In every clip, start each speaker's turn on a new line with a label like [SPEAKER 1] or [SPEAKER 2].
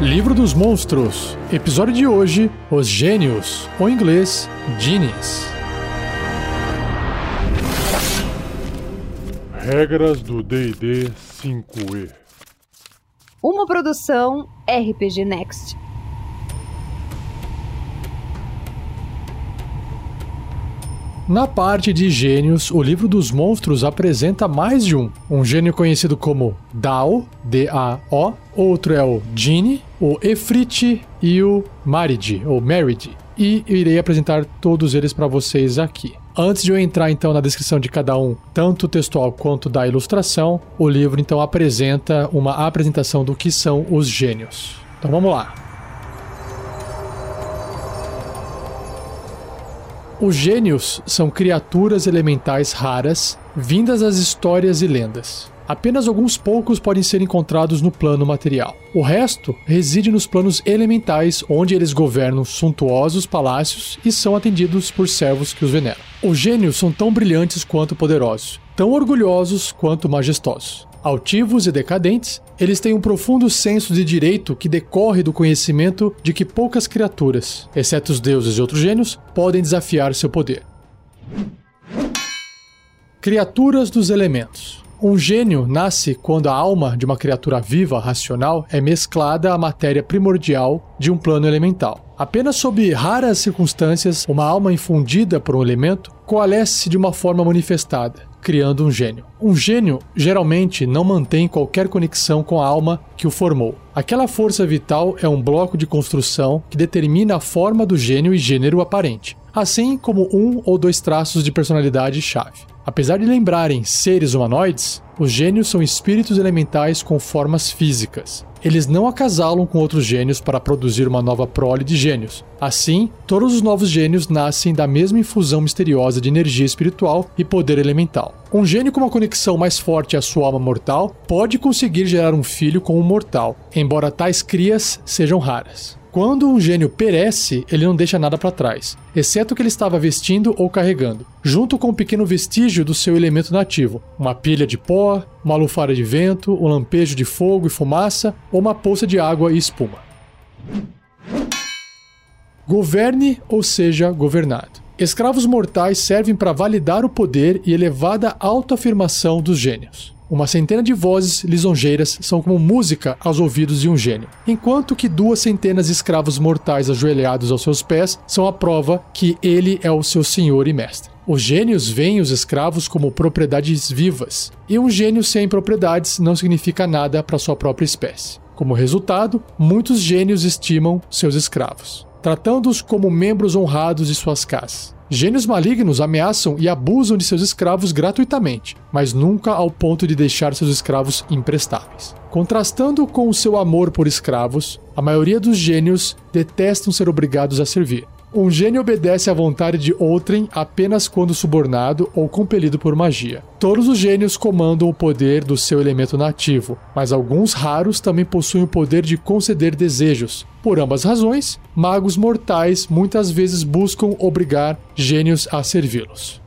[SPEAKER 1] Livro dos Monstros. Episódio de hoje: Os Gênios, ou em inglês, Genies.
[SPEAKER 2] Regras do D&D 5e.
[SPEAKER 3] Uma produção RPG Next.
[SPEAKER 1] Na parte de gênios, o livro dos monstros apresenta mais de um. Um gênio conhecido como Dao, D-A-O, outro é o Genie, o Efrit e o Marid, ou Merid. E irei apresentar todos eles para vocês aqui. Antes de eu entrar então na descrição de cada um, tanto textual quanto da ilustração, o livro então apresenta uma apresentação do que são os gênios. Então vamos lá. Os gênios são criaturas elementais raras, vindas das histórias e lendas. Apenas alguns poucos podem ser encontrados no plano material. O resto reside nos planos elementais, onde eles governam suntuosos palácios e são atendidos por servos que os veneram. Os gênios são tão brilhantes quanto poderosos, tão orgulhosos quanto majestosos. Altivos e decadentes, eles têm um profundo senso de direito que decorre do conhecimento de que poucas criaturas, exceto os deuses e outros gênios, podem desafiar seu poder. Criaturas dos elementos. Um gênio nasce quando a alma de uma criatura viva, racional, é mesclada à matéria primordial de um plano elemental. Apenas sob raras circunstâncias, uma alma infundida por um elemento coalesce de uma forma manifestada, criando um gênio. Um gênio geralmente não mantém qualquer conexão com a alma que o formou. Aquela força vital é um bloco de construção que determina a forma do gênio e gênero aparente, assim como um ou dois traços de personalidade-chave. Apesar de lembrarem seres humanoides, os gênios são espíritos elementais com formas físicas. Eles não acasalam com outros gênios para produzir uma nova prole de gênios. Assim, todos os novos gênios nascem da mesma infusão misteriosa de energia espiritual e poder elemental. Um gênio com uma conexão mais forte à sua alma mortal pode conseguir gerar um filho com um mortal, embora tais crias sejam raras. Quando um gênio perece, ele não deixa nada para trás, exceto o que ele estava vestindo ou carregando, junto com um pequeno vestígio do seu elemento nativo: uma pilha de pó, uma lufara de vento, um lampejo de fogo e fumaça ou uma poça de água e espuma. Governe ou seja governado. Escravos mortais servem para validar o poder e elevada autoafirmação dos gênios. Uma centena de vozes lisonjeiras são como música aos ouvidos de um gênio, enquanto que duas centenas de escravos mortais ajoelhados aos seus pés são a prova que ele é o seu senhor e mestre. Os gênios veem os escravos como propriedades vivas, e um gênio sem propriedades não significa nada para sua própria espécie. Como resultado, muitos gênios estimam seus escravos, tratando-os como membros honrados de suas casas. Gênios malignos ameaçam e abusam de seus escravos gratuitamente, mas nunca ao ponto de deixar seus escravos imprestáveis. Contrastando com o seu amor por escravos, a maioria dos gênios detestam ser obrigados a servir. Um gênio obedece à vontade de outrem apenas quando subornado ou compelido por magia. Todos os gênios comandam o poder do seu elemento nativo, mas alguns raros também possuem o poder de conceder desejos. Por ambas razões, magos mortais muitas vezes buscam obrigar gênios a servi-los.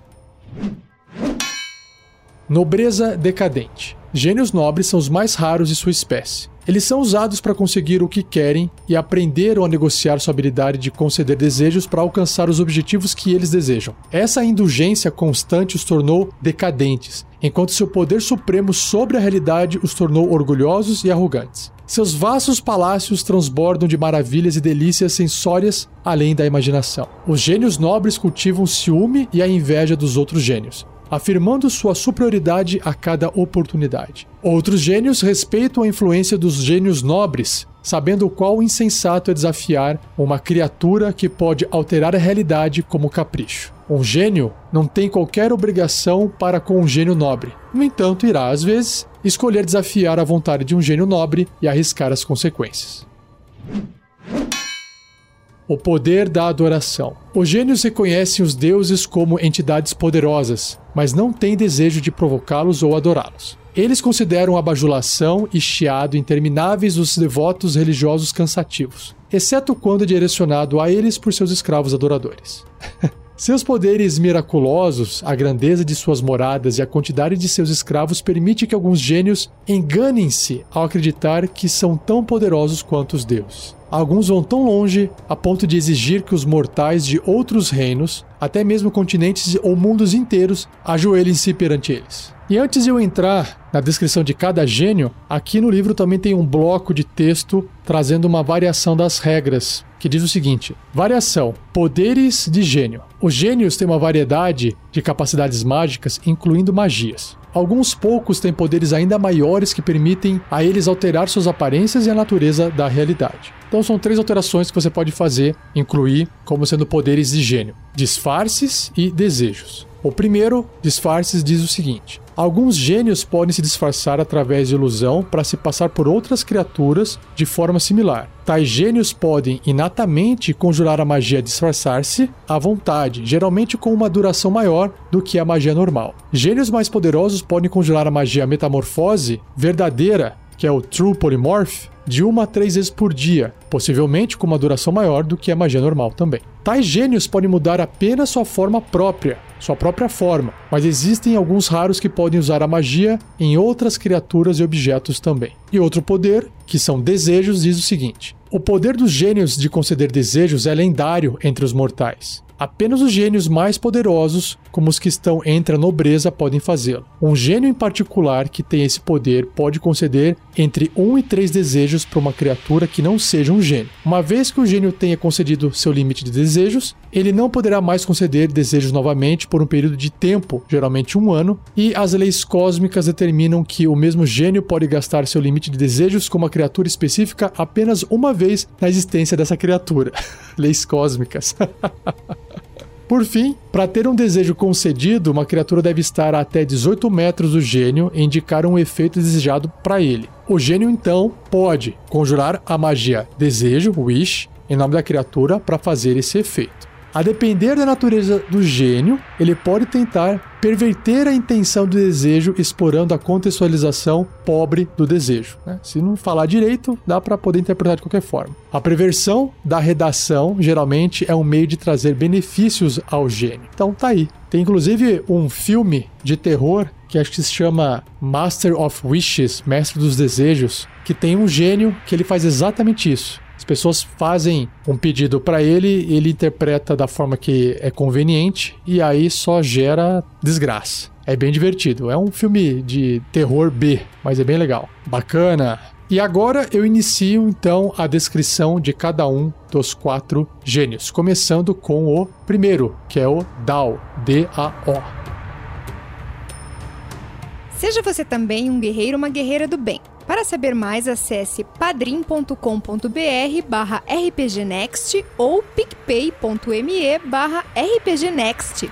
[SPEAKER 1] Nobreza decadente. Gênios nobres são os mais raros de sua espécie. Eles são usados para conseguir o que querem e aprenderam a negociar sua habilidade de conceder desejos para alcançar os objetivos que eles desejam. Essa indulgência constante os tornou decadentes, enquanto seu poder supremo sobre a realidade os tornou orgulhosos e arrogantes. Seus vastos palácios transbordam de maravilhas e delícias sensórias além da imaginação. Os gênios nobres cultivam o ciúme e a inveja dos outros gênios, afirmando sua superioridade a cada oportunidade. Outros gênios respeitam a influência dos gênios nobres, sabendo o qual insensato é desafiar uma criatura que pode alterar a realidade como capricho. Um gênio não tem qualquer obrigação para com um gênio nobre. No entanto, irá, às vezes, escolher desafiar a vontade de um gênio nobre e arriscar as consequências. O poder da adoração. Os gênios reconhecem os deuses como entidades poderosas, mas não têm desejo de provocá-los ou adorá-los. Eles consideram a bajulação e chiado intermináveis dos devotos religiosos cansativos, exceto quando direcionado a eles por seus escravos adoradores. Seus poderes miraculosos, a grandeza de suas moradas e a quantidade de seus escravos permite que alguns gênios enganem-se ao acreditar que são tão poderosos quanto os deuses. Alguns vão tão longe a ponto de exigir que os mortais de outros reinos, até mesmo continentes ou mundos inteiros, ajoelhem-se perante eles. E antes de eu entrar na descrição de cada gênio, aqui no livro também tem um bloco de texto trazendo uma variação das regras, que diz o seguinte: variação, poderes de gênio. Os gênios têm uma variedade de capacidades mágicas, incluindo magias. Alguns poucos têm poderes ainda maiores que permitem a eles alterar suas aparências e a natureza da realidade. Então são três alterações que você pode fazer, incluir como sendo poderes de gênio: disfarces e desejos. O primeiro, disfarces, diz o seguinte: Alguns gênios podem se disfarçar através de ilusão para se passar por outras criaturas de forma similar. Tais gênios podem inatamente conjurar a magia disfarçar-se à vontade, geralmente com uma duração maior do que a magia normal. Gênios mais poderosos podem conjurar a magia metamorfose verdadeira, que é o True Polymorph, de uma a três vezes por dia, possivelmente com uma duração maior do que a magia normal também. Tais gênios podem mudar apenas sua forma própria, sua própria forma, mas existem alguns raros que podem usar a magia em outras criaturas e objetos também. E outro poder, que são desejos, diz o seguinte: o poder dos gênios de conceder desejos é lendário entre os mortais. Apenas os gênios mais poderosos, como os que estão entre a nobreza, podem fazê-lo. Um gênio em particular que tem esse poder pode conceder entre um e três desejos para uma criatura que não seja um gênio. Uma vez que o gênio tenha concedido seu limite de desejos, ele não poderá mais conceder desejos novamente por um período de tempo, geralmente um ano, e as leis cósmicas determinam que o mesmo gênio pode gastar seu limite de desejos com uma criatura específica apenas uma vez na existência dessa criatura. leis cósmicas. Por fim, para ter um desejo concedido, uma criatura deve estar a até 18 metros do gênio e indicar um efeito desejado para ele. O gênio então pode conjurar a magia Desejo, Wish, em nome da criatura para fazer esse efeito. A depender da natureza do gênio, ele pode tentar perverter a intenção do desejo explorando a contextualização pobre do desejo. Né? Se não falar direito, dá para poder interpretar de qualquer forma. A perversão da redação geralmente é um meio de trazer benefícios ao gênio. Então tá aí. Tem inclusive um filme de terror que acho que se chama Master of Wishes, Mestre dos Desejos, que tem um gênio que ele faz exatamente isso. As pessoas fazem um pedido para ele, ele interpreta da forma que é conveniente e aí só gera desgraça. É bem divertido. É um filme de terror B, mas é bem legal. Bacana. E agora eu inicio então a descrição de cada um dos quatro gênios, começando com o primeiro, que é o Dao, D-A-O.
[SPEAKER 4] Seja você também um guerreiro ou uma guerreira do bem. Para saber mais, acesse padrim.com.br barra rpgnext ou picpay.me barra rpgnext.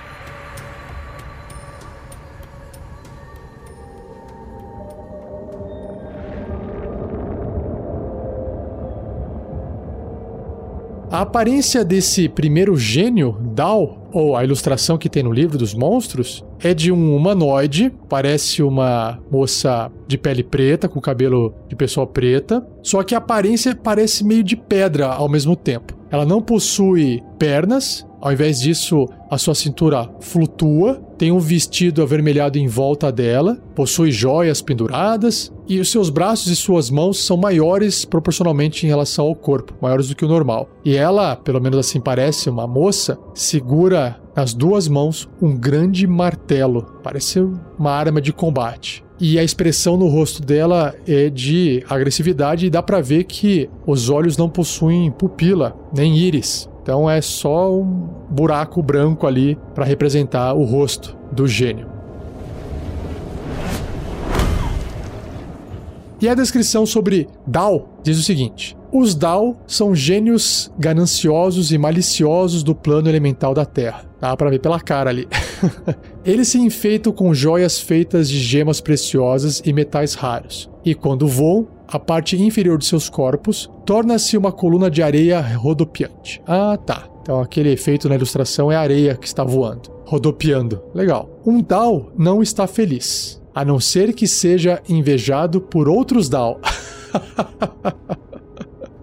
[SPEAKER 1] A aparência desse primeiro gênio, Dao, ou a ilustração que tem no livro dos monstros, é de um humanoide, parece uma moça de pele preta, com cabelo de pessoa preta, só que a aparência parece meio de pedra ao mesmo tempo. Ela não possui pernas, ao invés disso, a sua cintura flutua, tem um vestido avermelhado em volta dela, possui joias penduradas e os seus braços e suas mãos são maiores proporcionalmente em relação ao corpo, maiores do que o normal. E ela, pelo menos assim parece, uma moça, segura nas duas mãos um grande martelo, parece uma arma de combate e a expressão no rosto dela é de agressividade e dá para ver que os olhos não possuem pupila nem íris. Então é só um buraco branco ali para representar o rosto do gênio. E a descrição sobre Dao diz o seguinte: os Dao são gênios gananciosos e maliciosos do plano elemental da Terra. Dá para ver pela cara ali. Eles se enfeitam com joias feitas de gemas preciosas e metais raros. E quando voam, a parte inferior de seus corpos torna-se uma coluna de areia rodopiante. Ah, tá. Então aquele efeito na ilustração é a areia que está voando, rodopiando. Legal. Um Dao não está feliz, a não ser que seja invejado por outros Dao.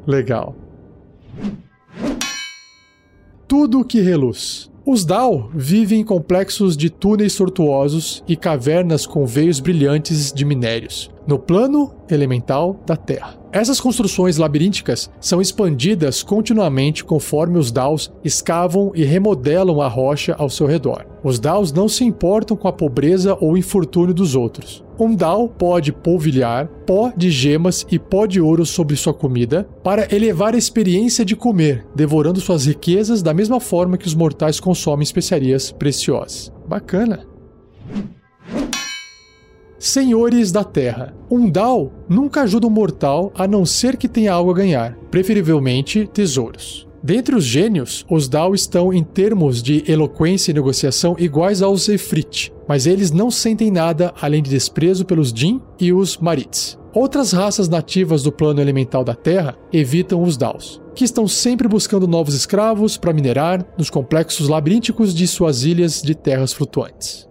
[SPEAKER 1] Legal. Tudo que reluz. Os Dao vivem em complexos de túneis tortuosos e cavernas com veios brilhantes de minérios, no plano elemental da Terra. Essas construções labirínticas são expandidas continuamente conforme os Daos escavam e remodelam a rocha ao seu redor. Os Daos não se importam com a pobreza ou infortúnio dos outros. Um Dao pode polvilhar pó de gemas e pó de ouro sobre sua comida para elevar a experiência de comer, devorando suas riquezas da mesma forma que os mortais consomem especiarias preciosas. Bacana. Senhores da Terra. Um Dao nunca ajuda um mortal a não ser que tenha algo a ganhar, preferivelmente tesouros. Dentre os gênios, os Dao estão em termos de eloquência e negociação iguais aos Efrit, mas eles não sentem nada além de desprezo pelos Jin e os Marits. Outras raças nativas do plano elemental da Terra evitam os Daos, que estão sempre buscando novos escravos para minerar nos complexos labirínticos de suas ilhas de terras flutuantes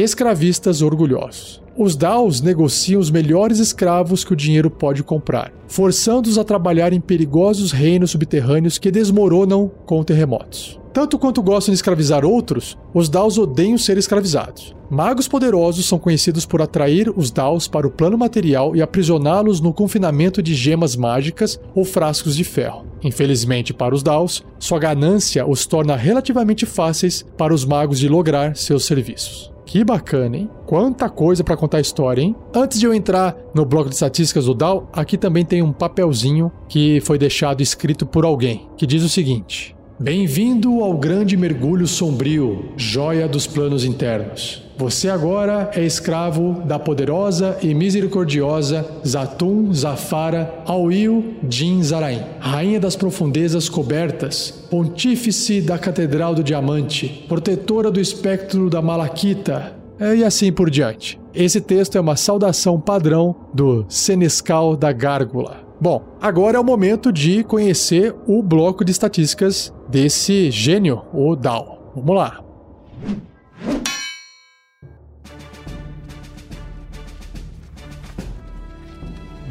[SPEAKER 1] escravistas orgulhosos. Os Daos negociam os melhores escravos que o dinheiro pode comprar, forçando-os a trabalhar em perigosos reinos subterrâneos que desmoronam com terremotos. Tanto quanto gostam de escravizar outros, os Daos odeiam ser escravizados. Magos poderosos são conhecidos por atrair os Daos para o plano material e aprisioná-los no confinamento de gemas mágicas ou frascos de ferro. Infelizmente para os Daos, sua ganância os torna relativamente fáceis para os magos de lograr seus serviços. Que bacana, hein? Quanta coisa para contar a história, hein? Antes de eu entrar no bloco de estatísticas do DAO, aqui também tem um papelzinho que foi deixado escrito por alguém, que diz o seguinte: Bem-vindo ao grande mergulho sombrio, joia dos planos internos. Você agora é escravo da poderosa e misericordiosa Zatum Zafara Auil Din Zarain, rainha das profundezas cobertas, pontífice da Catedral do Diamante, protetora do espectro da Malaquita, e assim por diante. Esse texto é uma saudação padrão do Senescal da Gárgula. Bom, agora é o momento de conhecer o bloco de estatísticas desse gênio, o Dao. Vamos lá.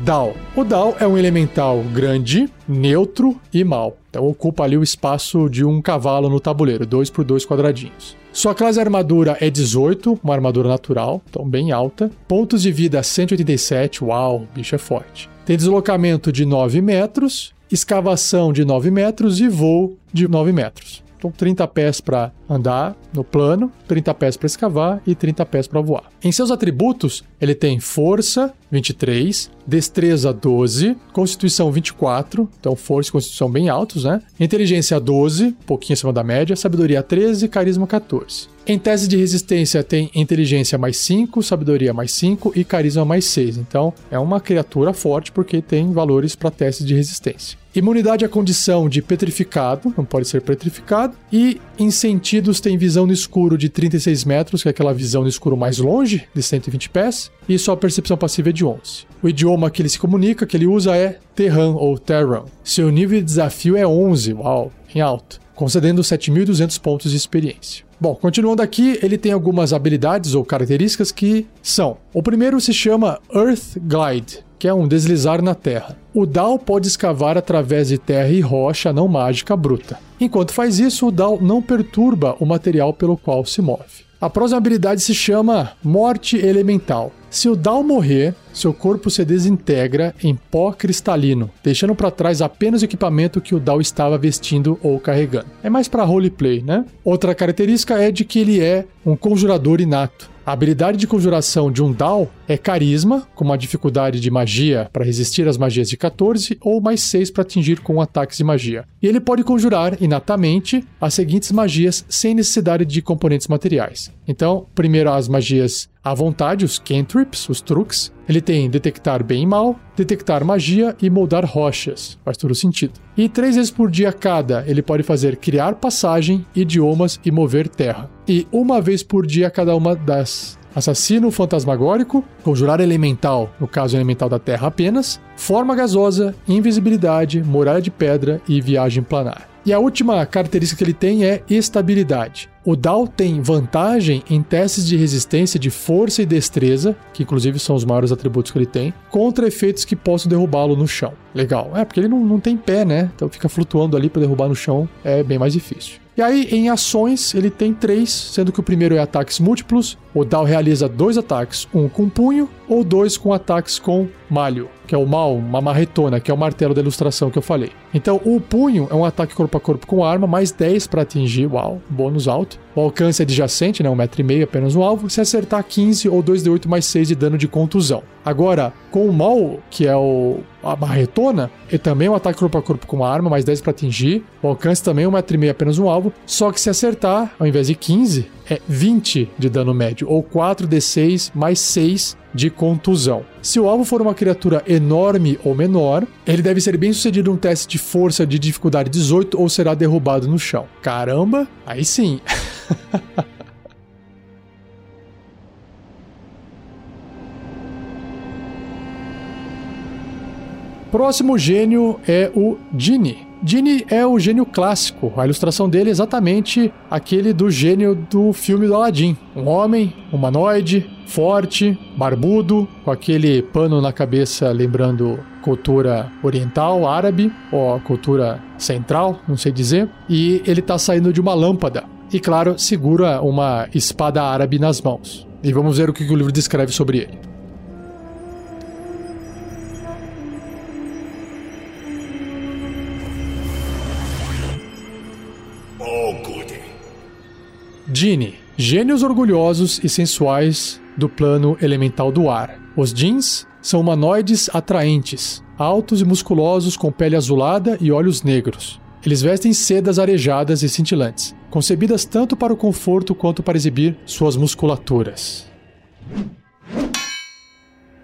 [SPEAKER 1] Dao. O Dao é um elemental grande, neutro e mau. Então ocupa ali o espaço de um cavalo no tabuleiro, 2 por 2 quadradinhos. Sua classe armadura é 18, uma armadura natural, então bem alta. Pontos de vida 187, uau, bicho é forte. Tem deslocamento de 9 metros, escavação de 9 metros e voo de 9 metros. Então 30 pés para andar no plano, 30 pés para escavar e 30 pés para voar. Em seus atributos, ele tem força 23, destreza 12, constituição 24, então força e constituição bem altos, né? Inteligência 12, pouquinho acima da média, sabedoria 13, carisma 14. Em tese de resistência tem inteligência mais 5, sabedoria mais 5 e carisma mais 6. Então é uma criatura forte porque tem valores para testes de resistência. Imunidade à condição de petrificado, não pode ser petrificado. E em sentidos tem visão no escuro de 36 metros, que é aquela visão no escuro mais longe, de 120 pés. E sua percepção passiva é de 11. O idioma que ele se comunica, que ele usa é Terran ou Terran. Seu nível de desafio é 11, uau, em alto, concedendo 7.200 pontos de experiência. Bom, continuando aqui, ele tem algumas habilidades ou características que são: o primeiro se chama Earth Glide, que é um deslizar na terra. O Dao pode escavar através de terra e rocha não mágica bruta. Enquanto faz isso, o Dao não perturba o material pelo qual se move. A próxima habilidade se chama Morte Elemental. Se o Dao morrer, seu corpo se desintegra em pó cristalino, deixando para trás apenas o equipamento que o Dao estava vestindo ou carregando. É mais para roleplay, né? Outra característica é de que ele é um conjurador inato. A habilidade de conjuração de um Dao é carisma, com uma dificuldade de magia para resistir às magias de 14 ou mais 6 para atingir com ataques de magia. E ele pode conjurar inatamente as seguintes magias sem necessidade de componentes materiais. Então, primeiro as magias à vontade, os cantrips, os truques. Ele tem detectar bem e mal, detectar magia e moldar rochas. Faz todo sentido. E três vezes por dia cada, ele pode fazer criar passagem, idiomas e mover terra. E uma vez por dia cada uma das assassino fantasmagórico, conjurar elemental, no caso elemental da Terra apenas, forma gasosa, invisibilidade, muralha de pedra e viagem planar. E a última característica que ele tem é estabilidade. O Dao tem vantagem em testes de resistência de força e destreza, que inclusive são os maiores atributos que ele tem, contra efeitos que possam derrubá-lo no chão. Legal. É, porque ele não, não tem pé, né? Então fica flutuando ali para derrubar no chão, é bem mais difícil. E aí, em ações, ele tem três, sendo que o primeiro é ataques múltiplos. O Dao realiza dois ataques, um com punho ou dois com ataques com malho, que é o mal, uma marretona, que é o martelo da ilustração que eu falei. Então, o punho é um ataque corpo a corpo com arma, mais 10 para atingir, uau, bônus alto. O alcance é adjacente, né, um metro e meio apenas um alvo. Se acertar 15 ou 2d8 mais 6 de dano de contusão. Agora, com o mal, que é o, a marretona, e também um ataque corpo a corpo com arma, mais 10 para atingir. O alcance também é um metro e meio apenas um alvo. Só que se acertar, ao invés de 15, é 20 de dano médio, ou 4d6 mais 6 de contusão. Se o alvo for uma criatura enorme ou menor, ele deve ser bem sucedido um teste de força de dificuldade 18 ou será derrubado no chão. Caramba, aí sim. Próximo gênio é o Genie. Genie é o gênio clássico. A ilustração dele é exatamente aquele do gênio do filme do Aladdin. Um homem, humanoide, forte, barbudo, com aquele pano na cabeça lembrando cultura oriental, árabe, ou cultura central, não sei dizer. E ele está saindo de uma lâmpada. E claro, segura uma espada árabe nas mãos. E vamos ver o que o livro descreve sobre ele. Genie, gênios orgulhosos e sensuais do plano elemental do ar. Os jeans são humanoides atraentes, altos e musculosos com pele azulada e olhos negros. Eles vestem sedas arejadas e cintilantes, concebidas tanto para o conforto quanto para exibir suas musculaturas.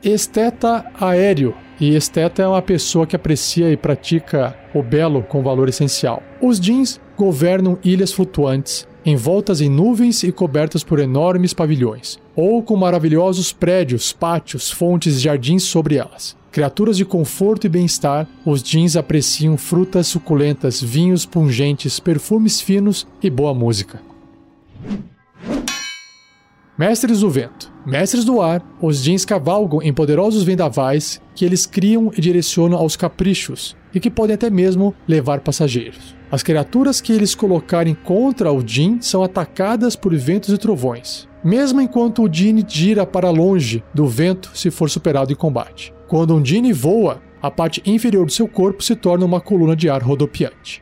[SPEAKER 1] Esteta aéreo. E esteta é uma pessoa que aprecia e pratica o belo com valor essencial. Os jeans governam ilhas flutuantes, envoltas em nuvens e cobertas por enormes pavilhões, ou com maravilhosos prédios, pátios, fontes e jardins sobre elas. Criaturas de conforto e bem-estar, os jeans apreciam frutas suculentas, vinhos pungentes, perfumes finos e boa música. Mestres do vento. Mestres do ar, os jeans cavalgam em poderosos vendavais que eles criam e direcionam aos caprichos e que podem até mesmo levar passageiros. As criaturas que eles colocarem contra o Jin são atacadas por ventos e trovões, mesmo enquanto o Jin gira para longe do vento se for superado em combate. Quando um Jin voa, a parte inferior do seu corpo se torna uma coluna de ar rodopiante.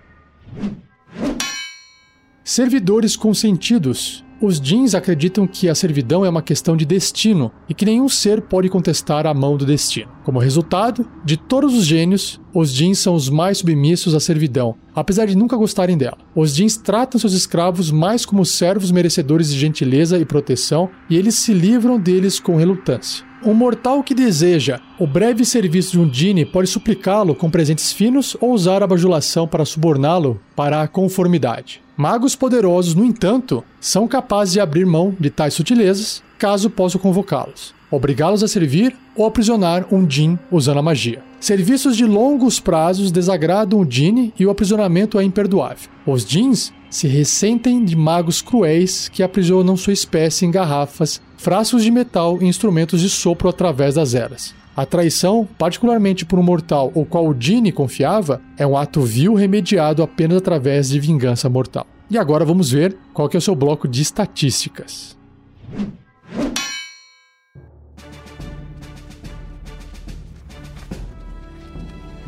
[SPEAKER 1] Servidores consentidos os jeans acreditam que a servidão é uma questão de destino e que nenhum ser pode contestar a mão do destino. Como resultado, de todos os gênios, os jeans são os mais submissos à servidão, apesar de nunca gostarem dela. Os jeans tratam seus escravos mais como servos merecedores de gentileza e proteção, e eles se livram deles com relutância. Um mortal que deseja o breve serviço de um Dini pode suplicá-lo com presentes finos ou usar a bajulação para suborná-lo para a conformidade. Magos poderosos, no entanto, são capazes de abrir mão de tais sutilezas caso possam convocá-los, obrigá-los a servir ou aprisionar um Jin usando a magia. Serviços de longos prazos desagradam o Jin e o aprisionamento é imperdoável. Os Jins se ressentem de magos cruéis que aprisionam sua espécie em garrafas, frascos de metal e instrumentos de sopro através das eras. A traição, particularmente por um mortal o qual o Dini confiava, é um ato vil remediado apenas através de vingança mortal. E agora vamos ver qual que é o seu bloco de estatísticas.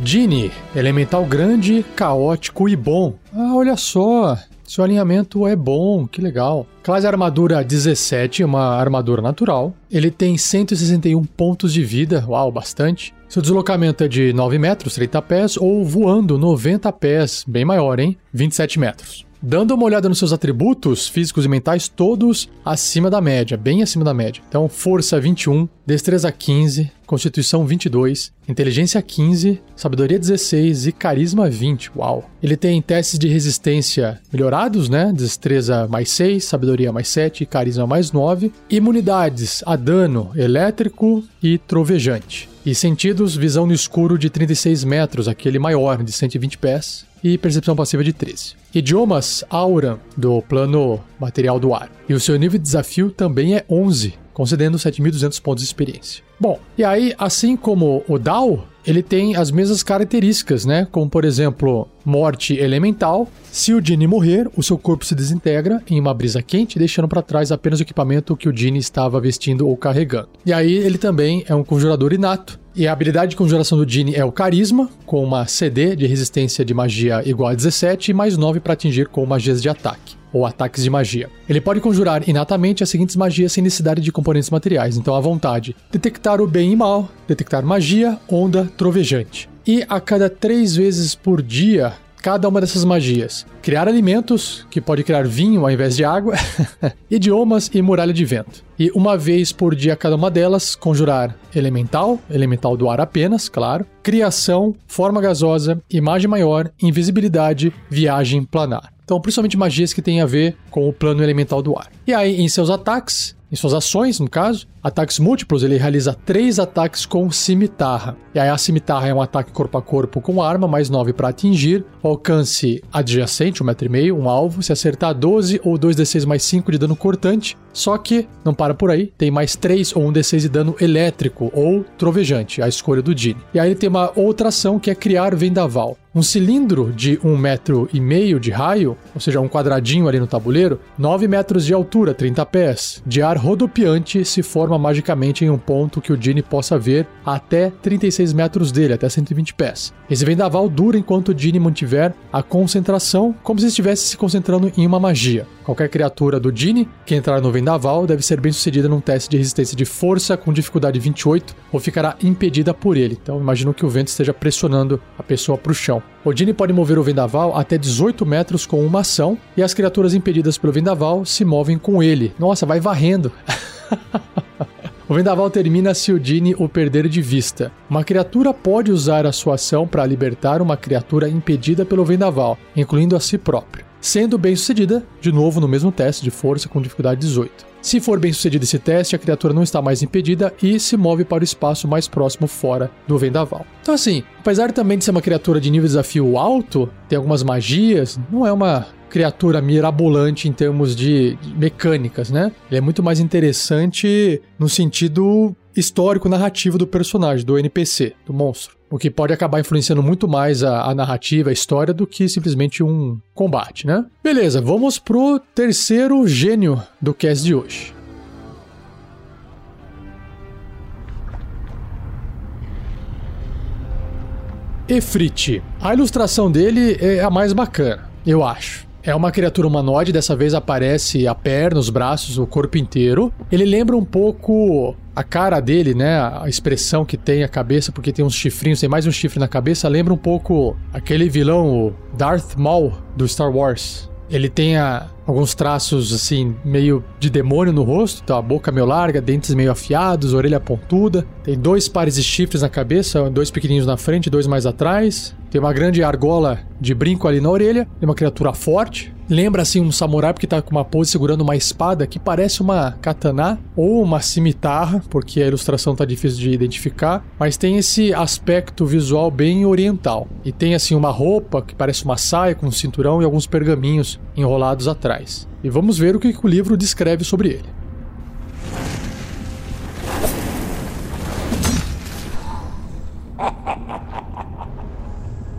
[SPEAKER 1] Genie, elemental grande, caótico e bom. Ah, olha só, seu alinhamento é bom, que legal. Classe armadura 17, uma armadura natural. Ele tem 161 pontos de vida, uau, bastante. Seu deslocamento é de 9 metros, 30 pés, ou voando 90 pés, bem maior, hein? 27 metros. Dando uma olhada nos seus atributos físicos e mentais, todos acima da média, bem acima da média. Então, força 21, destreza 15, constituição 22, inteligência 15, sabedoria 16 e carisma 20. Uau! Ele tem testes de resistência melhorados, né? Destreza mais 6, sabedoria mais 7 e carisma mais 9. Imunidades a dano elétrico e trovejante. E sentidos, visão no escuro de 36 metros, aquele maior, de 120 pés. E percepção passiva de 13. Idiomas Aura, do plano material do ar. E o seu nível de desafio também é 11, concedendo 7.200 pontos de experiência. Bom, e aí, assim como o Dao, ele tem as mesmas características, né? Como, por exemplo, morte elemental. Se o Dini morrer, o seu corpo se desintegra em uma brisa quente, deixando para trás apenas o equipamento que o Dini estava vestindo ou carregando. E aí, ele também é um conjurador inato. E a habilidade de conjuração do Dini é o Carisma, com uma CD de resistência de magia igual a 17 e mais 9 para atingir com magias de ataque ou ataques de magia. Ele pode conjurar inatamente as seguintes magias sem necessidade de componentes materiais, então à vontade: detectar o bem e mal, detectar magia, onda, trovejante. E a cada três vezes por dia, cada uma dessas magias. Criar alimentos, que pode criar vinho ao invés de água, idiomas e muralha de vento. E uma vez por dia cada uma delas, conjurar elemental, elemental do ar apenas, claro, criação, forma gasosa, imagem maior, invisibilidade, viagem planar. Então, principalmente magias que têm a ver com o plano elemental do ar. E aí, em seus ataques, em suas ações, no caso, ataques múltiplos, ele realiza três ataques com cimitarra. E aí a cimitarra é um ataque corpo a corpo com arma, mais 9 para atingir, alcance adjacente, um metro e meio, um alvo, se acertar 12 ou 2d6 mais 5 de dano cortante. Só que não para por aí, tem mais 3 ou 1 d6 de dano elétrico ou trovejante, a escolha do Dini. E aí ele tem uma outra ação que é criar vendaval. Um cilindro de um metro e meio de raio, ou seja, um quadradinho ali no tabuleiro, 9 metros de altura, 30 pés, de ar rodopiante se forma magicamente em um ponto que o Dini possa ver até 36 metros dele, até 120 pés. Esse vendaval dura enquanto o Dini mantiver a concentração, como se estivesse se concentrando em uma magia. Qualquer criatura do Dini que entrar no vendaval deve ser bem sucedida num teste de resistência de força com dificuldade 28 ou ficará impedida por ele. Então imagino que o vento esteja pressionando a pessoa para o chão. Dini pode mover o vendaval até 18 metros com uma ação e as criaturas impedidas pelo vendaval se movem com ele. Nossa, vai varrendo. O vendaval termina se o Dini o perder de vista. Uma criatura pode usar a sua ação para libertar uma criatura impedida pelo vendaval, incluindo a si próprio sendo bem sucedida, de novo no mesmo teste de força com dificuldade 18. Se for bem sucedido esse teste, a criatura não está mais impedida e se move para o espaço mais próximo fora do vendaval. Então, assim, apesar também de ser uma criatura de nível de desafio alto, tem algumas magias, não é uma criatura mirabolante em termos de mecânicas, né? Ele é muito mais interessante no sentido histórico narrativo do personagem, do NPC, do monstro. O que pode acabar influenciando muito mais a, a, narrativa, a história, do que simplesmente um combate, né? Beleza, vamos pro terceiro gênio do cast de hoje. Efrit. A ilustração dele é a mais bacana, eu acho. É uma criatura humanoide, dessa vez aparece a perna, os braços, o corpo inteiro. Ele lembra um pouco a cara dele, né? A expressão que tem, a cabeça, porque tem uns chifrinhos, tem mais um chifre na cabeça, lembra um pouco aquele vilão, o Darth Maul do Star Wars. Ele tem a, alguns traços assim, meio de demônio no rosto, então a boca meio larga, dentes meio afiados, orelha pontuda. Tem dois pares de chifres na cabeça, dois pequenininhos na frente, dois mais atrás. Tem uma grande argola de brinco ali na orelha. Tem uma criatura forte. Lembra assim um samurai porque tá com uma pose segurando uma espada que parece uma katana ou uma cimitarra, porque a ilustração tá difícil de identificar, mas tem esse aspecto visual bem oriental. E tem assim uma roupa que parece uma saia com um cinturão e alguns pergaminhos enrolados atrás. E vamos ver o que o livro descreve sobre ele.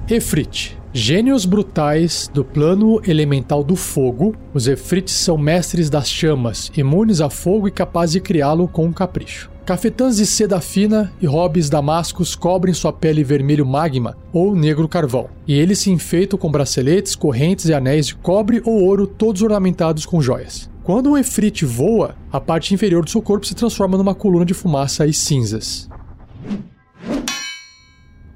[SPEAKER 1] Efrit. Gênios brutais do plano elemental do fogo, os Efrits são mestres das chamas, imunes a fogo e capazes de criá-lo com um capricho. Cafetãs de seda fina e hobbies damascos cobrem sua pele vermelho magma ou negro carvão, e eles se enfeitam com braceletes, correntes e anéis de cobre ou ouro, todos ornamentados com joias. Quando um Efrit voa, a parte inferior do seu corpo se transforma numa coluna de fumaça e cinzas.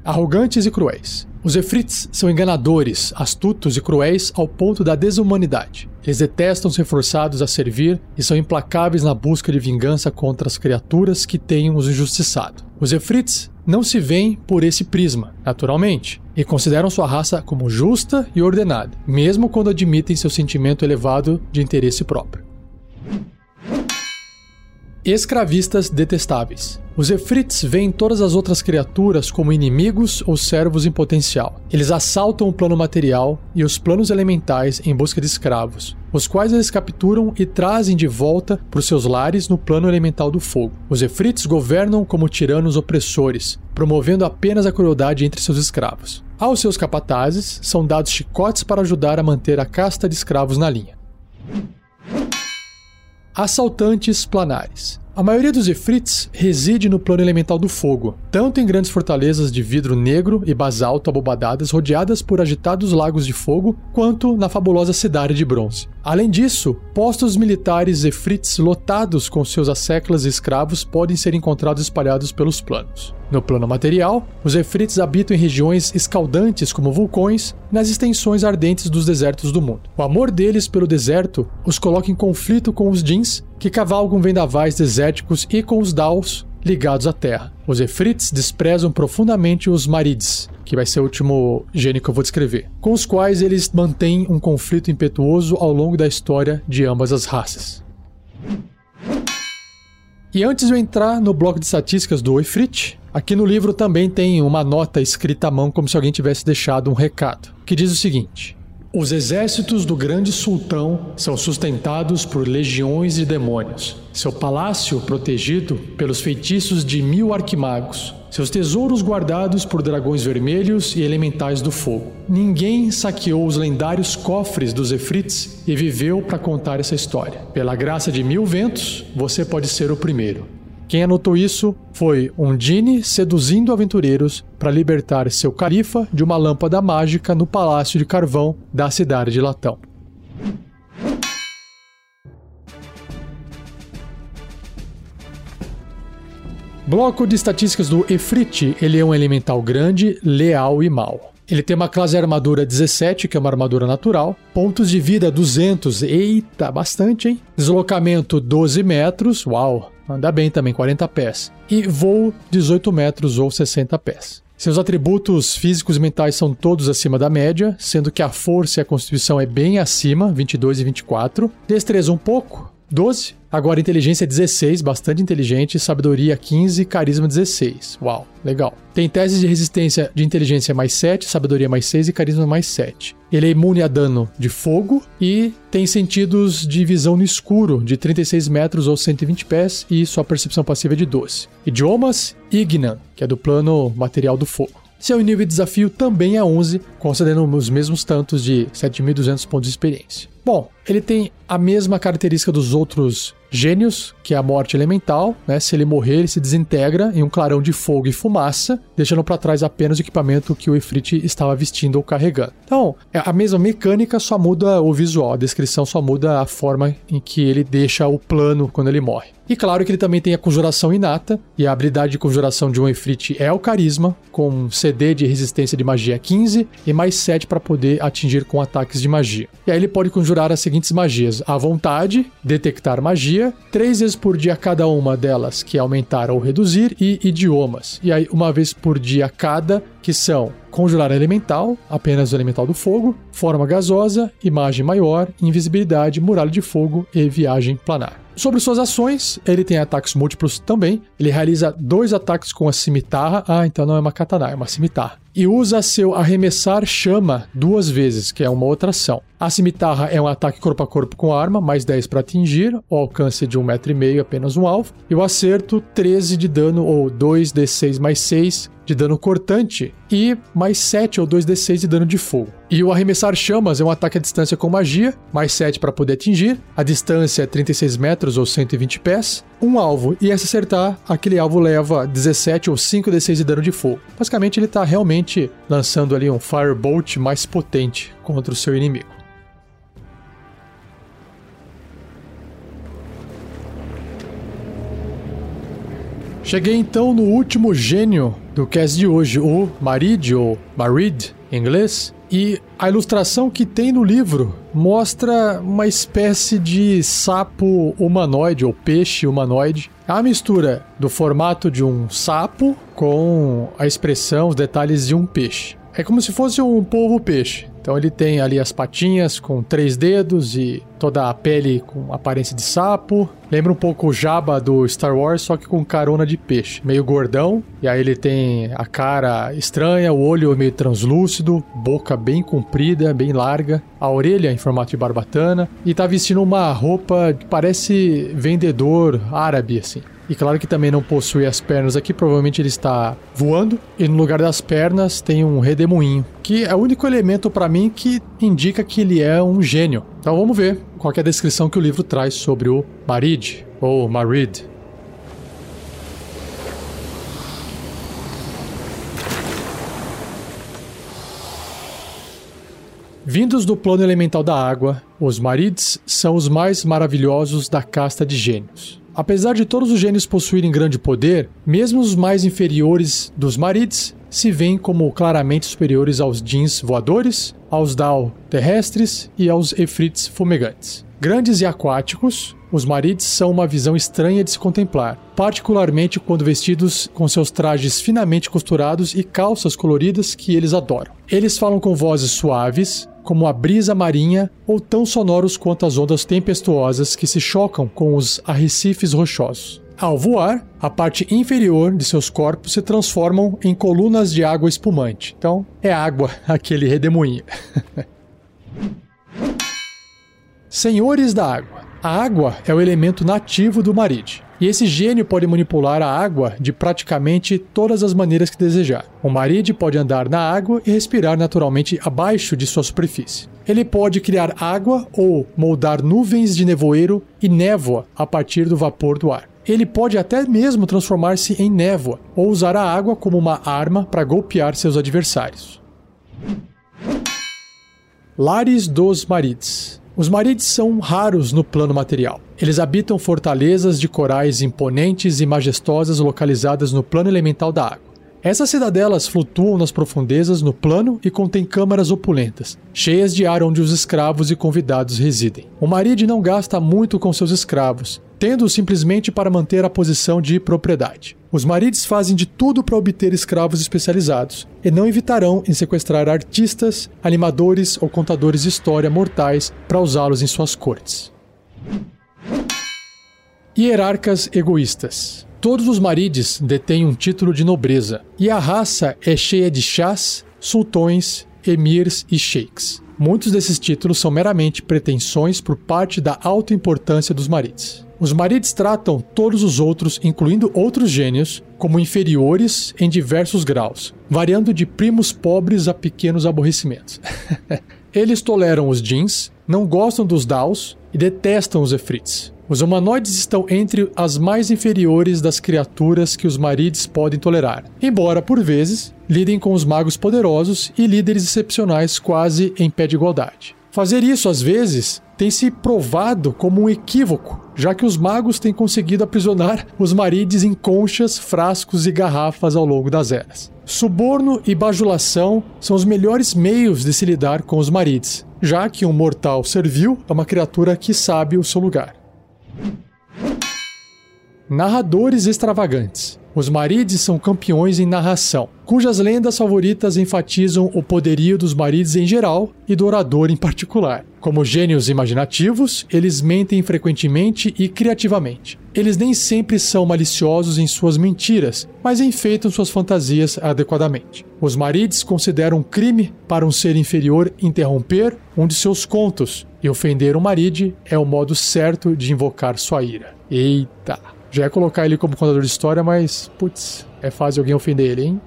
[SPEAKER 1] Arrogantes e cruéis. Os Efrits são enganadores, astutos e cruéis ao ponto da desumanidade. Eles detestam ser forçados a servir e são implacáveis na busca de vingança contra as criaturas que tenham os injustiçado. Os Efrits não se veem por esse prisma, naturalmente, e consideram sua raça como justa e ordenada, mesmo quando admitem seu sentimento elevado de interesse próprio. Escravistas detestáveis. Os Efrits veem todas as outras criaturas como inimigos ou servos em potencial. Eles assaltam o plano material e os planos elementais em busca de escravos, os quais eles capturam e trazem de volta para os seus lares no plano elemental do fogo. Os Efrits governam como tiranos opressores, promovendo apenas a crueldade entre seus escravos. Aos seus capatazes são dados chicotes para ajudar a manter a casta de escravos na linha. Assaltantes planares. A maioria dos Efrits reside no plano elemental do fogo, tanto em grandes fortalezas de vidro negro e basalto abobadadas rodeadas por agitados lagos de fogo, quanto na fabulosa cidade de bronze. Além disso, postos militares Efrits lotados com seus asseclas e escravos podem ser encontrados espalhados pelos planos. No plano material, os Efrits habitam em regiões escaldantes como vulcões, nas extensões ardentes dos desertos do mundo. O amor deles pelo deserto os coloca em conflito com os Jins, que cavalgam vendavais desérticos, e com os Daus, ligados à terra. Os Efrits desprezam profundamente os Marids, que vai ser o último gênio que eu vou descrever, com os quais eles mantêm um conflito impetuoso ao longo da história de ambas as raças. E antes de eu entrar no bloco de estatísticas do Efrit, aqui no livro também tem uma nota escrita à mão como se alguém tivesse deixado um recado, que diz o seguinte: Os exércitos do grande sultão são sustentados por legiões de demônios. Seu palácio protegido pelos feitiços de mil arquimagos. Seus tesouros guardados por dragões vermelhos e elementais do fogo. Ninguém saqueou os lendários cofres dos Efrits e viveu para contar essa história. Pela graça de mil ventos, você pode ser o primeiro. Quem anotou isso foi um Genie seduzindo aventureiros para libertar seu califa de uma lâmpada mágica no palácio de carvão da cidade de Latão. Bloco de estatísticas do Efrit, ele é um elemental grande, leal e mau. Ele tem uma classe armadura 17, que é uma armadura natural. Pontos de vida 200, eita, bastante, hein? Deslocamento 12 metros, uau, anda bem também, 40 pés. E voo 18 metros ou 60 pés. Seus atributos físicos e mentais são todos acima da média, sendo que a força e a constituição é bem acima, 22 e 24. Destreza um pouco, 12. Agora inteligência 16, bastante inteligente, sabedoria 15, carisma 16. Uau, legal. Tem testes de resistência de inteligência mais 7, sabedoria mais 6 e carisma mais 7. Ele é imune a dano de fogo e tem sentidos de visão no escuro de 36 metros ou 120 pés e sua percepção passiva é de 12. Idiomas, Ignan, que é do plano material do fogo. Seu nível de desafio também é 11, concedendo os mesmos tantos de 7.200 pontos de experiência. Bom, ele tem a mesma característica dos outros gênios, que é a morte elemental, né? Se ele morrer, ele se desintegra em um clarão de fogo e fumaça, deixando para trás apenas o equipamento que o Ifrit estava vestindo ou carregando. Então, é a mesma mecânica, só muda o visual, a descrição só muda a forma em que ele deixa o plano quando ele morre. E claro que ele também tem a conjuração inata, e a habilidade de conjuração de um Ifrit é o carisma, com CD de resistência de magia 15 e mais 7 para poder atingir com ataques de magia. E aí ele pode conjurar as seguintes magias: à vontade, detectar magia, três vezes por dia cada uma delas, que é aumentar ou reduzir, e idiomas. E aí uma vez por dia cada, que são conjurar elemental, apenas o elemental do fogo, forma gasosa, imagem maior, invisibilidade, muralha de fogo e viagem planar. Sobre suas ações, ele tem ataques múltiplos também. Ele realiza dois ataques com a cimitarra. Ah, então não é uma katana, é uma cimitarra. E usa seu arremessar chama duas vezes, que é uma outra ação. A cimitarra é um ataque corpo a corpo com arma, mais 10 para atingir, o alcance de 1,5m apenas um alvo. E o acerto, 13 de dano ou 2d6 mais 6 de dano cortante e mais 7 ou 2d6 de dano de fogo. E o arremessar chamas é um ataque à distância com magia, mais 7 para poder atingir. A distância é 36 metros ou 120 pés. Um alvo, e se acertar, aquele alvo leva 17 ou 5d6 de dano de fogo. Basicamente, ele está realmente lançando ali um Firebolt mais potente contra o seu inimigo. Cheguei então no último gênio do cast de hoje, o Marid, ou Marid em inglês. E a ilustração que tem no livro mostra uma espécie de sapo humanoide ou peixe humanoide. É uma mistura do formato de um sapo com a expressão, os detalhes de um peixe. É como se fosse um polvo peixe. Então ele tem ali as patinhas com três dedos e toda a pele com aparência de sapo. Lembra um pouco o Jabba do Star Wars, só que com carona de peixe. Meio gordão. E aí ele tem a cara estranha, o olho meio translúcido, boca bem comprida, bem larga, a orelha em formato de barbatana. E tá vestindo uma roupa que parece vendedor árabe, assim. E claro que também não possui as pernas aqui, provavelmente ele está voando. E no lugar das pernas tem um redemoinho, que é o único elemento para mim que indica que ele é um gênio. Então vamos ver qual é a descrição que o livro traz sobre o Marid, ou Marid. Vindos do plano elemental da água, os Marids são os mais maravilhosos da casta de gênios. Apesar de todos os gênios possuírem grande poder, mesmo os mais inferiores dos Marids se veem como claramente superiores aos Jins voadores, aos Dao terrestres e aos Efrits fumegantes. Grandes e aquáticos, os Marids são uma visão estranha de se contemplar, particularmente quando vestidos com seus trajes finamente costurados e calças coloridas que eles adoram. Eles falam com vozes suaves, como a brisa marinha ou tão sonoros quanto as ondas tempestuosas que se chocam com os arrecifes rochosos. Ao voar, a parte inferior de seus corpos se transformam em colunas de água espumante. Então, é água aquele redemoinho. Senhores da água. A água é o elemento nativo do Marid. E esse gênio pode manipular a água de praticamente todas as maneiras que desejar. O Marid pode andar na água e respirar naturalmente abaixo de sua superfície. Ele pode criar água ou moldar nuvens de nevoeiro e névoa a partir do vapor do ar. Ele pode até mesmo transformar-se em névoa ou usar a água como uma arma para golpear seus adversários. Lares dos Marids os marides são raros no plano material. Eles habitam fortalezas de corais imponentes e majestosas localizadas no plano elemental da água. Essas cidadelas flutuam nas profundezas no plano e contêm câmaras opulentas, cheias de ar onde os escravos e convidados residem. O Maride não gasta muito com seus escravos, tendo simplesmente para manter a posição de propriedade. Os marides fazem de tudo para obter escravos especializados e não evitarão em sequestrar artistas, animadores ou contadores de história mortais para usá-los em suas cortes. Hierarcas egoístas. Todos os marides detêm um título de nobreza, e a raça é cheia de chás, sultões, emirs e sheiks. Muitos desses títulos são meramente pretensões por parte da alta importância dos marides. Os marids tratam todos os outros, incluindo outros gênios, como inferiores em diversos graus, variando de primos pobres a pequenos aborrecimentos. Eles toleram os jeans, não gostam dos Daos e detestam os Efrits. Os humanoides estão entre as mais inferiores das criaturas que os marids podem tolerar, embora, por vezes, lidem com os magos poderosos e líderes excepcionais quase em pé de igualdade. Fazer isso, às vezes, tem se provado como um equívoco, já que os magos têm conseguido aprisionar os marides em conchas, frascos e garrafas ao longo das eras. Suborno e bajulação são os melhores meios de se lidar com os marides, já que um mortal servil é uma criatura que sabe o seu lugar. Narradores extravagantes. Os marides são campeões em narração, cujas lendas favoritas enfatizam o poderio dos marides em geral e do orador em particular. Como gênios imaginativos, eles mentem frequentemente e criativamente. Eles nem sempre são maliciosos em suas mentiras, mas enfeitam suas fantasias adequadamente. Os marides consideram um crime para um ser inferior interromper um de seus contos, e ofender um maride é o modo certo de invocar sua ira. Eita! Já é colocar ele como contador de história, mas, putz, é fácil alguém ofender ele, hein?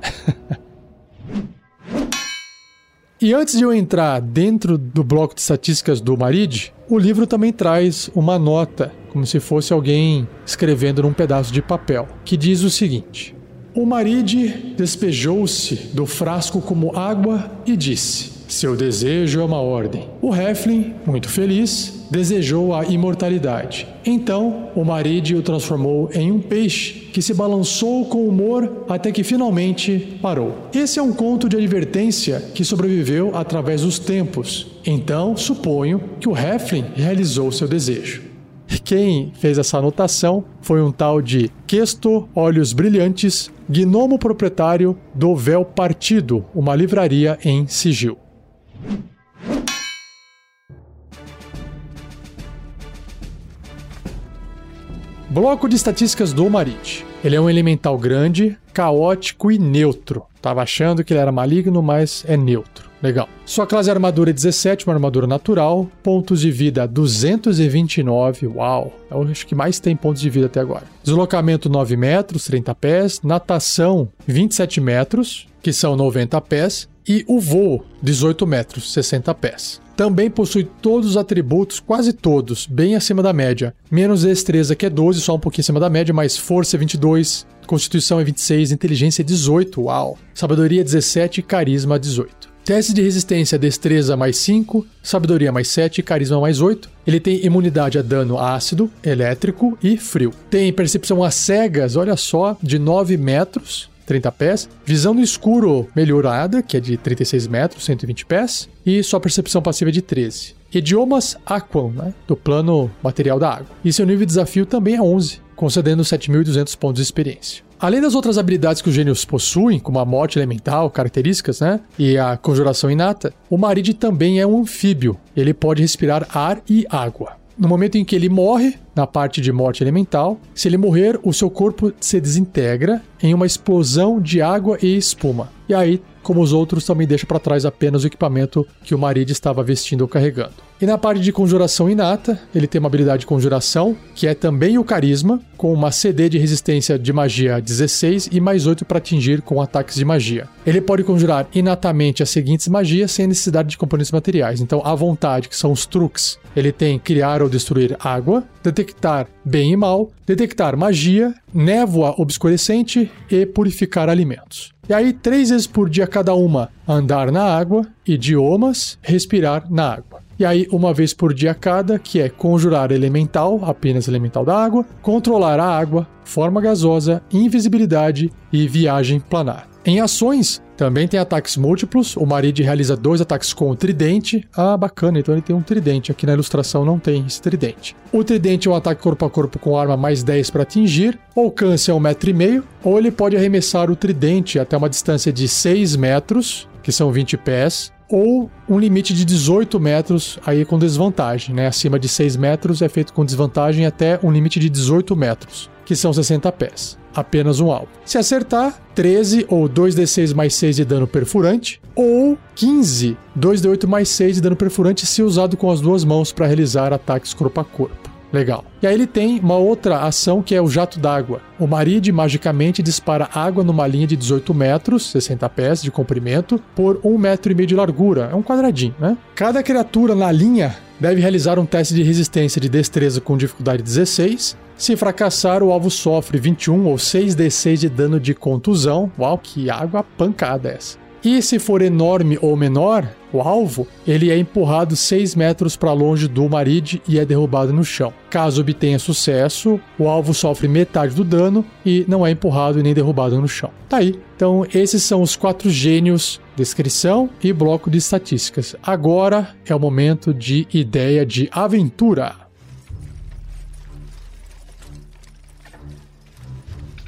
[SPEAKER 1] e antes de eu entrar dentro do bloco de estatísticas do Marid, o livro também traz uma nota, como se fosse alguém escrevendo num pedaço de papel, que diz o seguinte: O Marid despejou-se do frasco como água e disse: Seu desejo é uma ordem. O Heflin, muito feliz, desejou a imortalidade. Então, o Maride o transformou em um peixe que se balançou com humor até que finalmente parou. Esse é um conto de advertência que sobreviveu através dos tempos. Então, suponho que o Heflin realizou seu desejo. Quem fez essa anotação foi um tal de Questo Olhos Brilhantes, gnomo proprietário do Véu Partido, uma livraria em Sigil. Bloco de estatísticas do Marit. Ele é um elemental grande, caótico e neutro. Tava achando que ele era maligno, mas é neutro. Legal. Sua classe de armadura é 17, uma armadura natural. Pontos de vida 229. Uau! Eu acho que mais tem pontos de vida até agora. Deslocamento 9 metros, 30 pés. Natação 27 metros, que são 90 pés. E o voo 18 metros, 60 pés. Também possui todos os atributos, quase todos, bem acima da média. Menos destreza, que é 12, só um pouquinho acima da média, mas força é 22, constituição é 26, inteligência é 18, uau. Sabedoria 17 carisma 18. Teste de resistência, destreza mais 5, sabedoria mais 7, carisma mais 8. Ele tem imunidade a dano ácido, elétrico e frio. Tem percepção a cegas, olha só, de 9 metros. 30 pés, visão no escuro melhorada, que é de 36 metros, 120 pés, e sua percepção passiva é de 13. Idiomas Aquan, né, do plano material da água. E seu nível de desafio também é 11, concedendo 7.200 pontos de experiência. Além das outras habilidades que os gênios possuem, como a morte elemental, características, né? E a conjuração inata, o Maride também é um anfíbio. Ele pode respirar ar e água. No momento em que ele morre, na parte de morte elemental, se ele morrer, o seu corpo se desintegra em uma explosão de água e espuma. E aí, como os outros, também deixa para trás apenas o equipamento que o Maride estava vestindo ou carregando. E na parte de conjuração inata, ele tem uma habilidade de conjuração, que é também o carisma, com uma CD de resistência de magia 16 e mais 8 para atingir com ataques de magia. Ele pode conjurar inatamente as seguintes magias sem necessidade de componentes materiais. Então, à vontade, que são os truques, ele tem criar ou destruir água, detectar bem e mal, detectar magia, névoa obscurecente e purificar alimentos. E aí, três vezes por dia cada uma, andar na água, idiomas, respirar na água. E aí, uma vez por dia cada, que é conjurar elemental, apenas elemental da água, controlar a água, forma gasosa, invisibilidade e viagem planar. Em ações, também tem ataques múltiplos. O Marid realiza dois ataques com o tridente. Ah, bacana, então ele tem um tridente. Aqui na ilustração não tem esse tridente. O tridente é um ataque corpo a corpo com arma mais 10 para atingir. O alcance é um metro e meio. Ou ele pode arremessar o tridente até uma distância de 6 metros, que são 20 pés, ou um limite de 18 metros aí com desvantagem, né? Acima de 6 metros é feito com desvantagem até um limite de 18 metros, que são 60 pés apenas um alvo. Se acertar, 13 ou 2d6 mais 6 de dano perfurante, ou 15, 2d8 mais 6 de dano perfurante se usado com as duas mãos para realizar ataques corpo a corpo. Legal. E aí ele tem uma outra ação que é o jato d'água. O Maride magicamente dispara água numa linha de 18 metros, 60 pés de comprimento, por 1 metro e meio de largura. É um quadradinho, né? Cada criatura na linha deve realizar um teste de resistência de destreza com dificuldade 16 se fracassar, o alvo sofre 21 ou 6d6 de dano de contusão. Uau, que água pancada essa. E se for enorme ou menor, o alvo, ele é empurrado 6 metros para longe do Marid e é derrubado no chão. Caso obtenha sucesso, o alvo sofre metade do dano e não é empurrado nem derrubado no chão. Tá aí. Então, esses são os quatro gênios: descrição e bloco de estatísticas. Agora é o momento de ideia de aventura.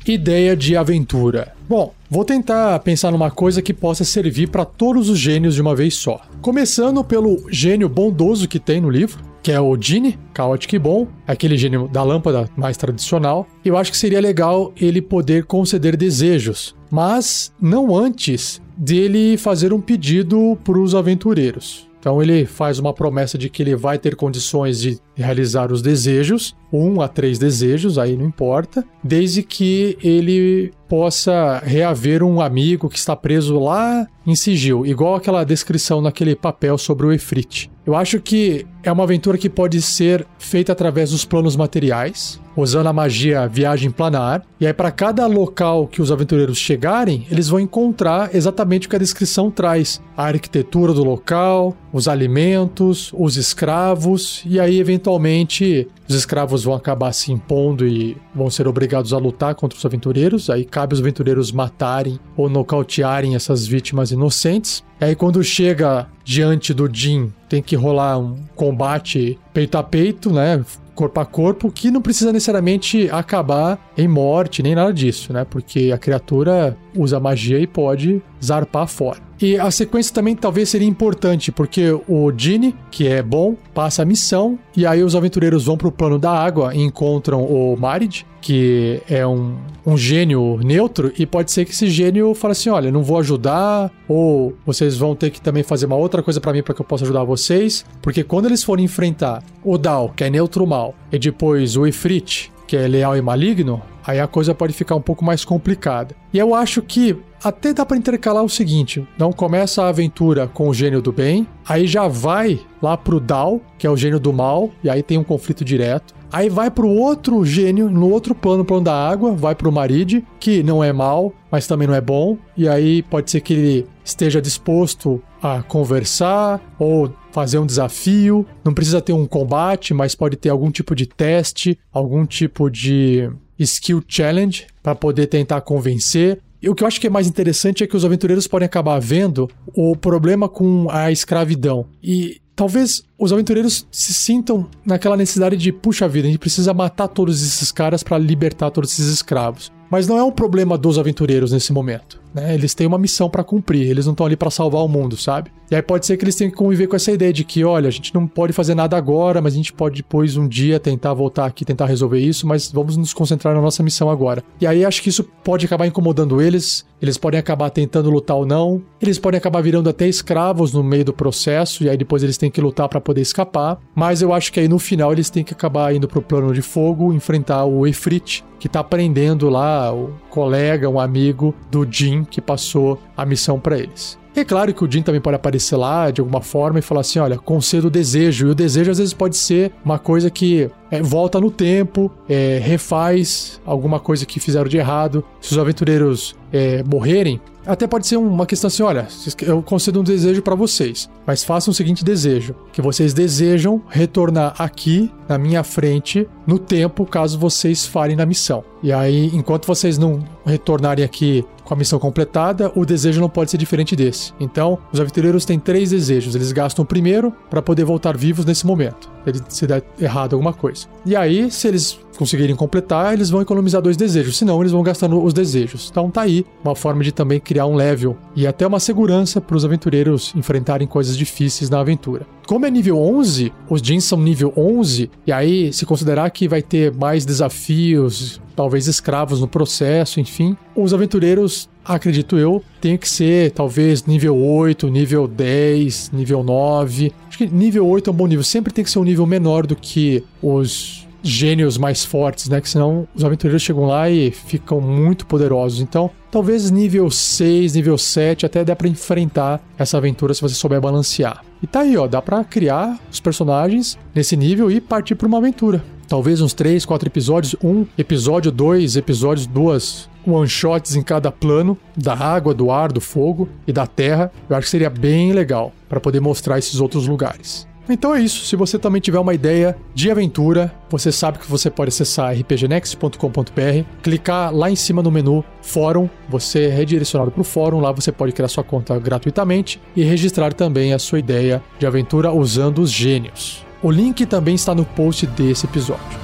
[SPEAKER 1] Ideia de aventura. Bom, vou tentar pensar numa coisa que possa servir para todos os gênios de uma vez só. Começando pelo gênio bondoso que tem no livro, que é o Genie, caótico e bom, aquele gênio da lâmpada mais tradicional. Eu acho que seria legal ele poder conceder desejos, mas não antes dele fazer um pedido para os aventureiros. Então ele faz uma promessa de que ele vai ter condições de realizar os desejos, um a três desejos, aí não importa, desde que ele possa reaver um amigo que está preso lá em sigil, igual aquela descrição naquele papel sobre o Efrit. Eu acho que é uma aventura que pode ser feita através dos planos materiais, usando a magia viagem planar. E aí, para cada local que os aventureiros chegarem, eles vão encontrar exatamente o que a descrição traz: a arquitetura do local, os alimentos, os escravos, e aí, eventualmente, os escravos vão acabar se impondo e vão ser obrigados a lutar contra os aventureiros. Aí cabe os aventureiros matarem ou nocautearem essas vítimas inocentes. Aí, quando chega diante do Jin, tem que rolar um combate peito a peito, né? corpo a corpo, que não precisa necessariamente acabar em morte, nem nada disso, né? Porque a criatura usa magia e pode zarpar fora. E a sequência também talvez seria importante, porque o Genie, que é bom, passa a missão, e aí os aventureiros vão pro plano da água e encontram o Marid, que é um, um gênio neutro, e pode ser que esse gênio fale assim: olha, não vou ajudar, ou vocês vão ter que também fazer uma outra coisa para mim para que eu possa ajudar vocês. Porque quando eles forem enfrentar o Dal, que é neutro mal, e depois o Ifrit, que é leal e maligno, aí a coisa pode ficar um pouco mais complicada. E eu acho que até dá para intercalar o seguinte: não começa a aventura com o gênio do bem, aí já vai lá pro Dal, que é o gênio do mal, e aí tem um conflito direto. Aí vai pro outro gênio, no outro plano, plano da água, vai pro Marid, que não é mal, mas também não é bom. E aí pode ser que ele esteja disposto a conversar ou fazer um desafio. Não precisa ter um combate, mas pode ter algum tipo de teste, algum tipo de skill challenge para poder tentar convencer. E o que eu acho que é mais interessante é que os aventureiros podem acabar vendo o problema com a escravidão. E talvez os aventureiros se sintam naquela necessidade de, puxa vida, a gente precisa matar todos esses caras para libertar todos esses escravos. Mas não é um problema dos aventureiros nesse momento. Né? Eles têm uma missão para cumprir, eles não estão ali para salvar o mundo, sabe? E aí pode ser que eles tenham que conviver com essa ideia de que, olha, a gente não pode fazer nada agora, mas a gente pode depois um dia tentar voltar aqui, tentar resolver isso, mas vamos nos concentrar na nossa missão agora. E aí acho que isso pode acabar incomodando eles, eles podem acabar tentando lutar ou não, eles podem acabar virando até escravos no meio do processo, e aí depois eles têm que lutar para poder escapar. Mas eu acho que aí no final eles têm que acabar indo pro plano de fogo, enfrentar o Efrit, que tá prendendo lá o colega, um amigo do Jin que passou a missão para eles. É claro que o Jin também pode aparecer lá de alguma forma e falar assim: olha, concedo o desejo. E o desejo às vezes pode ser uma coisa que é, volta no tempo, é, refaz alguma coisa que fizeram de errado. Se os aventureiros é, morrerem, até pode ser uma questão assim: olha, eu concedo um desejo para vocês, mas façam o seguinte desejo: que vocês desejam retornar aqui na minha frente no tempo, caso vocês falhem na missão. E aí, enquanto vocês não retornarem aqui com a missão completada, o desejo não pode ser diferente desse. Então, os aventureiros têm três desejos. Eles gastam o primeiro para poder voltar vivos nesse momento. Ele se der errado alguma coisa. E aí, se eles conseguirem completar, eles vão economizar dois desejos. Senão, eles vão gastando os desejos. Então, tá aí uma forma de também criar um level e até uma segurança para os aventureiros enfrentarem coisas difíceis na aventura. Como é nível 11, os jeans são nível 11, e aí se considerar que vai ter mais desafios, talvez escravos no processo, enfim, os aventureiros, acredito eu, tem que ser talvez nível 8, nível 10, nível 9. Acho que nível 8 é um bom nível, sempre tem que ser um nível menor do que os gênios mais fortes, né? Que senão os aventureiros chegam lá e ficam muito poderosos. Então, talvez nível 6, nível 7 até dá para enfrentar essa aventura se você souber balancear. E tá aí, ó, dá para criar os personagens nesse nível e partir para uma aventura. Talvez uns 3, 4 episódios, um episódio, dois episódios, duas one-shots em cada plano da água, do ar, do fogo e da terra. Eu acho que seria bem legal para poder mostrar esses outros lugares. Então é isso. Se você também tiver uma ideia de aventura, você sabe que você pode acessar rpgnext.com.br, clicar lá em cima no menu Fórum, você é redirecionado para o fórum, lá você pode criar sua conta gratuitamente e registrar também a sua ideia de aventura usando os gênios. O link também está no post desse episódio.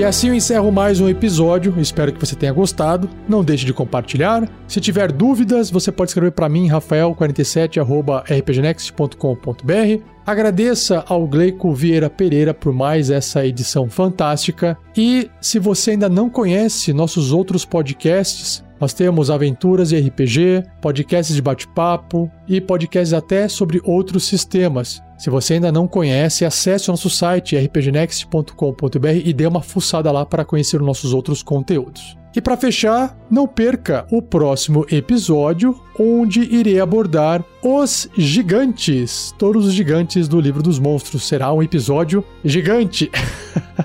[SPEAKER 1] E assim eu encerro mais um episódio. Espero que você tenha gostado. Não deixe de compartilhar. Se tiver dúvidas, você pode escrever para mim, rafael47@rpgnext.com.br. Agradeça ao Gleico Vieira Pereira por mais essa edição fantástica. E se você ainda não conhece nossos outros podcasts, Nós temos aventuras e RPG, podcasts de bate-papo e podcasts até sobre outros sistemas. Se você ainda não conhece, acesse o nosso site rpgnext.com.br e dê uma fuçada lá para conhecer os nossos outros conteúdos. E para fechar, não perca o próximo episódio, onde irei abordar os gigantes. Todos os gigantes do livro dos monstros. Será um episódio gigante.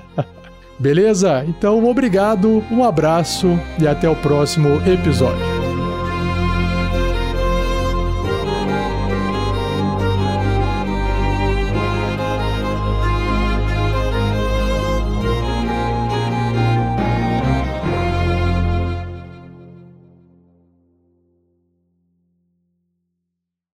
[SPEAKER 1] Beleza? Então, obrigado, um abraço e até o próximo episódio.